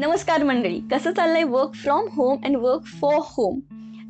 नमस्कार मंडळी कसं चाललंय work from home and work for home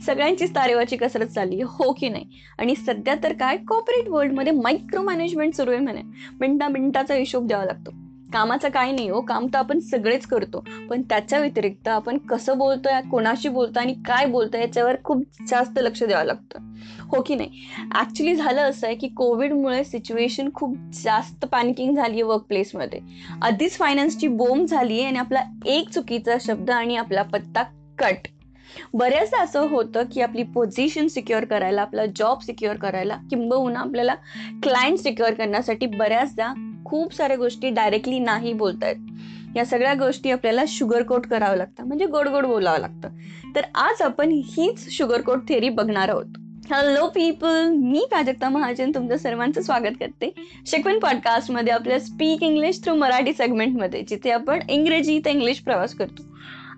सगळ्यांचीच तारेवाची कसरत चालली हो की नाही? आणि सध्या तर काय कॉर्पोरेट वर्ल्डमध्ये मायक्रो मॅनेजमेंट सुरू आहे म्हणे. मिनटा मिनटाचा हिशोब द्यावा लागतो. कामाचं काही नाही हो. काम तर आपण सगळेच करतो. पण त्याच्या व्यतिरिक्त आपण कसं बोलतोय कोणाशी बोलतोय आणि काय बोलतोय याच्यावर खूप जास्त लक्ष द्यावं लागतं. हो की नाही? ॲक्च्युली झालं असं आहे की कोविडमुळे सिच्युएशन खूप जास्त पॅनिकिंग झाली आहे वर्कप्लेसमध्ये आधीच फायनान्सची बोंब झाली आहे आणि आपला एक चुकीचा शब्द आणि आपला पत्ता कट बऱ्याचदा असं होतं की आपली पोझिशन सिक्युअर करायला आपला जॉब सिक्युअर करायला किंबहुना आपल्याला क्लायंट सिक्युअर करण्यासाठी बऱ्याचदा खूप साऱ्या गोष्टी डायरेक्टली नाही बोलतायत. या सगळ्या गोष्टी आपल्याला शुगर कोट करावं लागतं. म्हणजे गोड गोड बोलावं लागतं. तर आज आपण हीच शुगर कोट थेअरी बघणार आहोत. हॅलो पीपल मी प्राजक्ता महाजन तुमचं सर्वांचं स्वागत करते. शिकवण पॉडकास्टमध्ये आपल्या स्पीक इंग्लिश थ्रू मराठी सेगमेंटमध्ये जिथे आपण इंग्रजी ते इंग्लिश प्रवास करतो.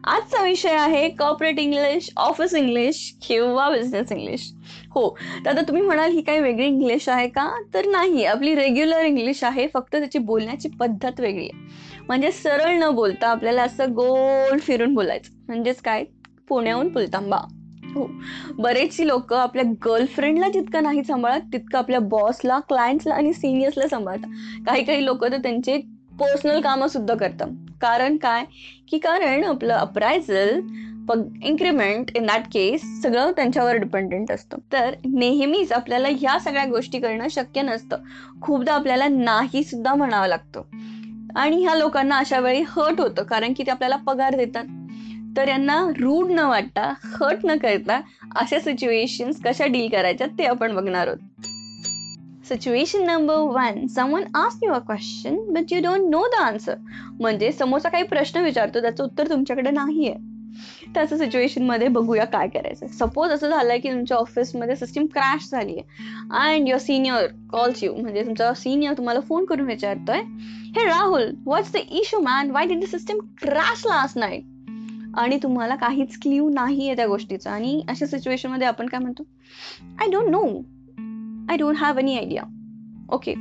आजचा विषय आहे कॉपरेट इंग्लिश ऑफिस इंग्लिश किंवा बिझनेस इंग्लिश हो तर आता तुम्ही म्हणाल ही काही वेगळी इंग्लिश आहे का? तर नाही आपली रेग्युलर इंग्लिश आहे फक्त त्याची बोलण्याची पद्धत वेगळी आहे. म्हणजे सरळ न बोलता आपल्याला असं गोल फिरून बोलायचं. म्हणजेच काय? पुण्याहून पुलतांबा. हो बरेचशी लोक आपल्या गर्लफ्रेंडला जितकं नाही सांभाळत तितकं आपल्या बॉसला क्लायंट्सला आणि सिनियर्सला सांभाळतात. काही काही लोक तर त्यांचे पर्सनल कामं सुद्धा करतात. कारण काय? की कारण आपलं appraisal increment in that case सगळं त्यांच्यावर डिपेंडेंट असतं. तर नेहमीच आपल्याला ह्या सगळ्या गोष्टी करणं शक्य नसतं. खूपदा आपल्याला नाही सुद्धा म्हणावं लागतं. आणि ह्या लोकांना अशा वेळी हर्ट होतं कारण की ते आपल्याला पगार देतात. तर यांना रूड न वाटता हर्ट न करता अशा सिच्युएशन्स कशा डील करायच्या ते आपण बघणार आहोत. Situation number one someone ask you a question but you don't know the answer म्हणजे समोरचा काही प्रश्न विचारतो त्याचं उत्तर तुमच्याकडे नाही आहे त्याचं सिच्युएशनमध्ये बघूया काय करायचं सपोज असं झालंय की तुमच्या ऑफिसमध्ये सिस्टीम क्रॅश झाली आहे and your senior calls you म्हणजे तुमचा सिनियर तुम्हाला फोन करून विचारतोय hey Rahul what's the issue man why did the system crash last night आणि तुम्हाला काहीच क्ल्यू नाही आहे त्या गोष्टीचा. आणि अशा सिच्युएशनमध्ये आपण काय म्हणतो? I don't know I don't have any idea okay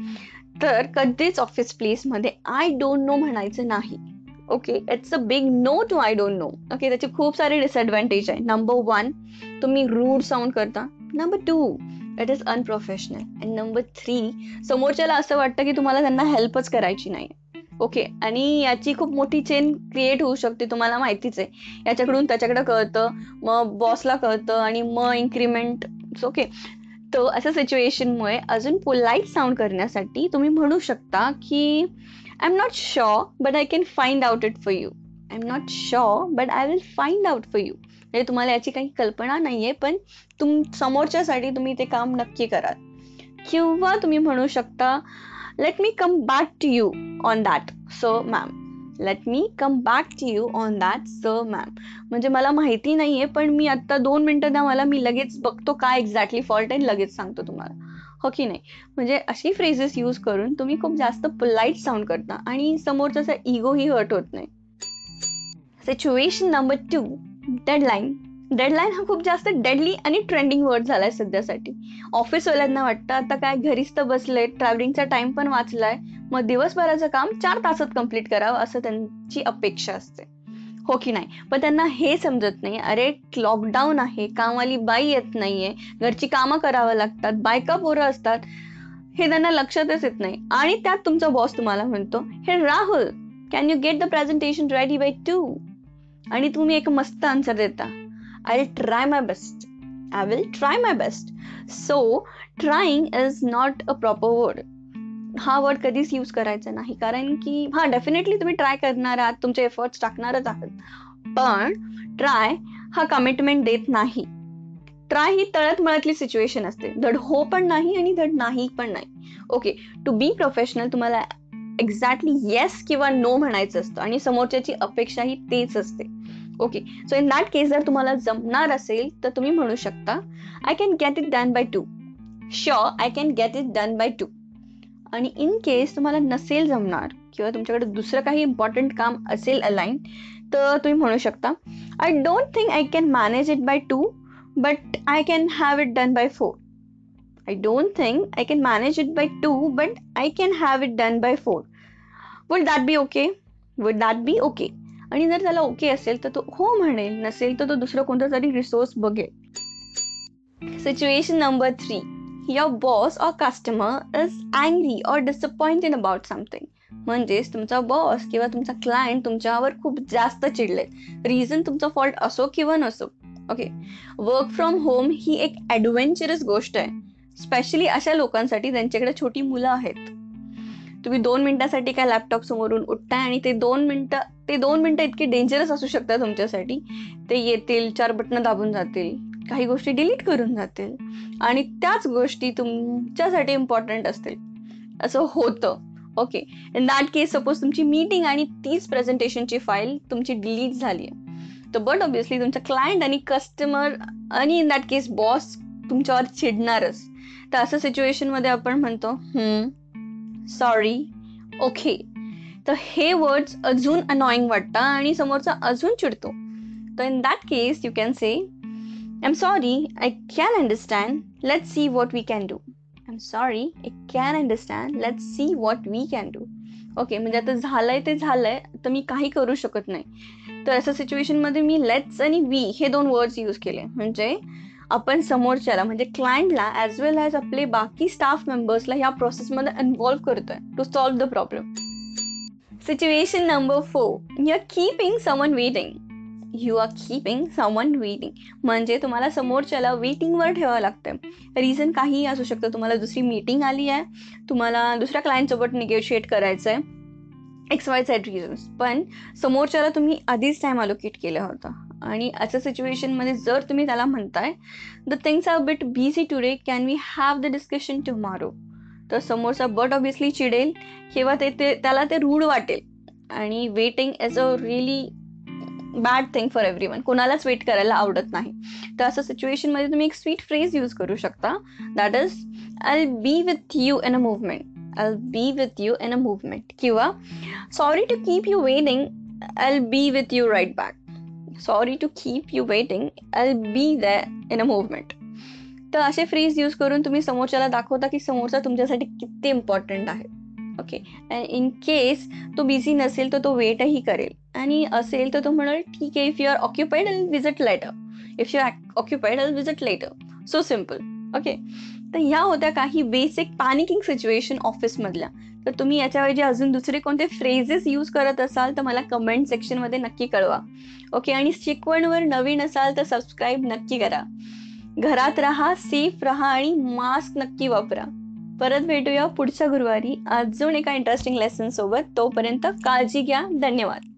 तर कधीच ऑफिस प्लेसमध्ये आय डोंट नो म्हणायचं नाही. Okay it's a big no to I don't know okay त्याचे खूप सारे डिसएडव्हान्टेज आहे. नंबर वन तुम्ही रूड साऊंड करता. Number two it is unprofessional and number three समोरच्याला असं वाटतं की तुम्हाला त्यांना हेल्पच करायची नाही ओके आणि याची खूप मोठी चेन क्रिएट होऊ शकते तुम्हाला माहितीच आहे. याच्याकडून त्याच्याकडे कळतं मग बॉसला कळतं आणि मग इन्क्रीमेंट ओके तर अशा सिच्युएशनमुळे अजून पोलाईट साऊंड करण्यासाठी तुम्ही म्हणू शकता की I am not sure but I can find out it for you I am not sure but I will find out for you म्हणजे तुम्हाला याची काही कल्पना नाही आहे पण तुम समोरच्यासाठी तुम्ही ते काम नक्की कराल. किंवा तुम्ही म्हणू शकता let me come back to you on that so ma'am let me come back to you on that so ma'am म्हणजे मला माहिती नाही आहे पण मी आत्ता दोन मिनटं द्या मला मी लगेच बघतो काय एक्झॅक्टली फॉल्ट आहे लगेच सांगतो तुम्हाला. हो की नाही? म्हणजे अशी फ्रेजेस यूज करून तुम्ही खूप जास्त पोलाईट साऊंड करता आणि समोरचा इगोही हर्ट होत नाही. Situation number two deadline deadline हा खूप जास्त डेडली आणि ट्रेंडिंग वर्ड झालाय सध्यासाठी. ऑफिसवाल्यांना वाटतं आता काय घरीच तर बसले ट्रॅव्हलिंगचा टाइम पण वाचलाय. मग दिवसभराचं काम चार तासात कंप्लीट करावं असं त्यांची अपेक्षा असते. हो की नाही? पण त्यांना हे समजत नाही अरे लॉकडाऊन आहे कामवाली बाई येत नाहीये घरची कामं करावं लागतात बायका पोरं असतात हे त्यांना लक्षातच येत नाही. आणि त्यात तुमचा बॉस तुम्हाला म्हणतो हे Rahul can you get the presentation ready by two आणि तुम्ही एक मस्त आन्सर देता I will try my best I will try my best so trying is not a proper word हा वर्ड कधीच यूज करायचा नाही. कारण की हा डेफिनेटली तुम्ही ट्राय करणार आहात तुमचे एफर्ट्स टाकणारच आहात. पण ट्राय हा कमिटमेंट देत नाही. ट्राय ही तळत मळतली सिच्युएशन असते. धड हो पण नाही आणि धड नाही पण नाही. ओके टू बी प्रोफेशनल तुम्हाला एक्झॅक्टली येस किंवा नो म्हणायचं असतं आणि समोरच्याची अपेक्षा ही तेच असते. Okay so in that case जर तुम्हाला जमणार असेल तर तुम्ही म्हणू शकता I can get it done by two sure I can get it done by two आणि इन केस तुम्हाला नसेल जमणार किंवा तुमच्याकडे दुसरं काही इम्पॉर्टंट काम असेल अलाईन तर तुम्ही म्हणू शकता I don't think I can manage it by two but I can have it done by four I don't think I can manage it by two but I can have it done by four would that be okay would that be okay आणि जर त्याला okay असेल तर तो हो म्हणेल. नसेल तर तो दुसरं कोणता तरी रिसोर्स बघेल. Situation number three your boss or customer is angry or disappointed about something म्हणजेच तुमचा बॉस किंवा तुमचा क्लायंट तुमच्यावर खूप जास्त चिडले रिझन तुमचा फॉल्ट असो किंवा नसो. ओके वर्क फ्रॉम होम ही एक ॲडव्हेंचरस गोष्ट आहे. स्पेशली अशा लोकांसाठी ज्यांच्याकडे छोटी मुलं आहेत. तुम्ही दोन मिनिटासाठी काय लॅपटॉप समोरून उठताय आणि ते दोन मिनटं ते दोन मिनटं इतके डेंजरस असू शकतात तुमच्यासाठी. ते येतील चार बटणं दाबून जातील. काही गोष्टी डिलीट करून जातील. आणि त्याच गोष्टी तुमच्यासाठी इम्पॉर्टंट असतील. असं होतं. Okay in that case suppose तुमची मीटिंग आणि तीच प्रेझेंटेशनची फाईल तुमची डिलीट झाली आहे. तर बट ऑब्विसली तुमचा क्लायंट आणि कस्टमर आणि इन दॅट केस बॉस तुमच्यावर चिडणारच. तर असं सिच्युएशनमध्ये आपण म्हणतो सॉरी ओके तर हे वर्ड्स अजून अनॉईंग वाटतं आणि समोरचा अजून चिडतो. तर in that case you can say I'm am sorry I can understand let see what we can do sorry, I sorry understand. Can understand let see what we can do okay म्हणजे आता झालंय ते झालंय तर मी काही करू शकत नाही. तर अशा सिच्युएशनमध्ये मी लेट्स आणि वी हे दोन वर्ड्स यूज केले. म्हणजे आपण समोरच्याला म्हणजे क्लायंटला ॲज वेल ॲज आपले बाकी स्टाफ मेंबर्सला ह्या प्रोसेसमध्ये इन्व्हॉल्व्ह करतोय to solve the problem situation number four you are keeping someone waiting you are keeping someone waiting म्हणजे तुम्हाला समोरच्याला वेटिंगवर ठेवावं लागतं रिझन काहीही असू शकतं. तुम्हाला दुसरी मीटिंग आली आहे. तुम्हाला दुसऱ्या क्लायंटसोबत निगोशिएट करायचं आहे एक्स वाय सेट रिझन्स पण समोरच्याला तुम्ही आधीच टाईम अलोकेट केलं होतं. आणि अशा सिच्युएशनमध्ये जर तुम्ही त्याला म्हणताय the things are bit busy today can we have the discussion tomorrow तर समोरचा बट ऑब्विसली चिडेल. किंवा ते ते त्याला ते रूढ वाटेल. आणि waiting is a really bad thing for everyone कोणालाच वेट करायला आवडत नाही. तर असं सिच्युएशनमध्ये तुम्ही एक स्वीट फ्रेज यूज करू शकता. That is I be with you in a moment I be with you in a moment किंवा sorry to keep you waiting I be with you right back sorry to keep you waiting I be the in a moment तर असे fridge use करून तुम्ही समोरच्याला दाखवता की समोरचा तुमच्यासाठी किती इम्पॉर्टंट आहे. ओके अँड इन केस तो बिझी नसेल तर तो वेटही करेल. आणि असेल तर तो म्हणाल ठीक आहे if you are occupied I'll visit later if you are occupied I'll visit later so simple okay तर ह्या होत्या काही बेसिक पॅनिकिंग सिच्युएशन ऑफिसमधल्या तर तुम्ही याच्याऐवजी अजून दुसरे कोणते फ्रेजेस यूज करत असाल तर मला कमेंट सेक्शनमध्ये नक्की कळवा. ओके आणि शिकवणवर नवीन असाल तर सबस्क्राईब नक्की करा. घरात राहा सेफ राहा आणि मास्क नक्की वापरा. परत भेटूया पुढच्या गुरुवारी. अजून एका इंटरेस्टिंग लेसन सोबत. तोपर्यंत काळजी घ्या. धन्यवाद.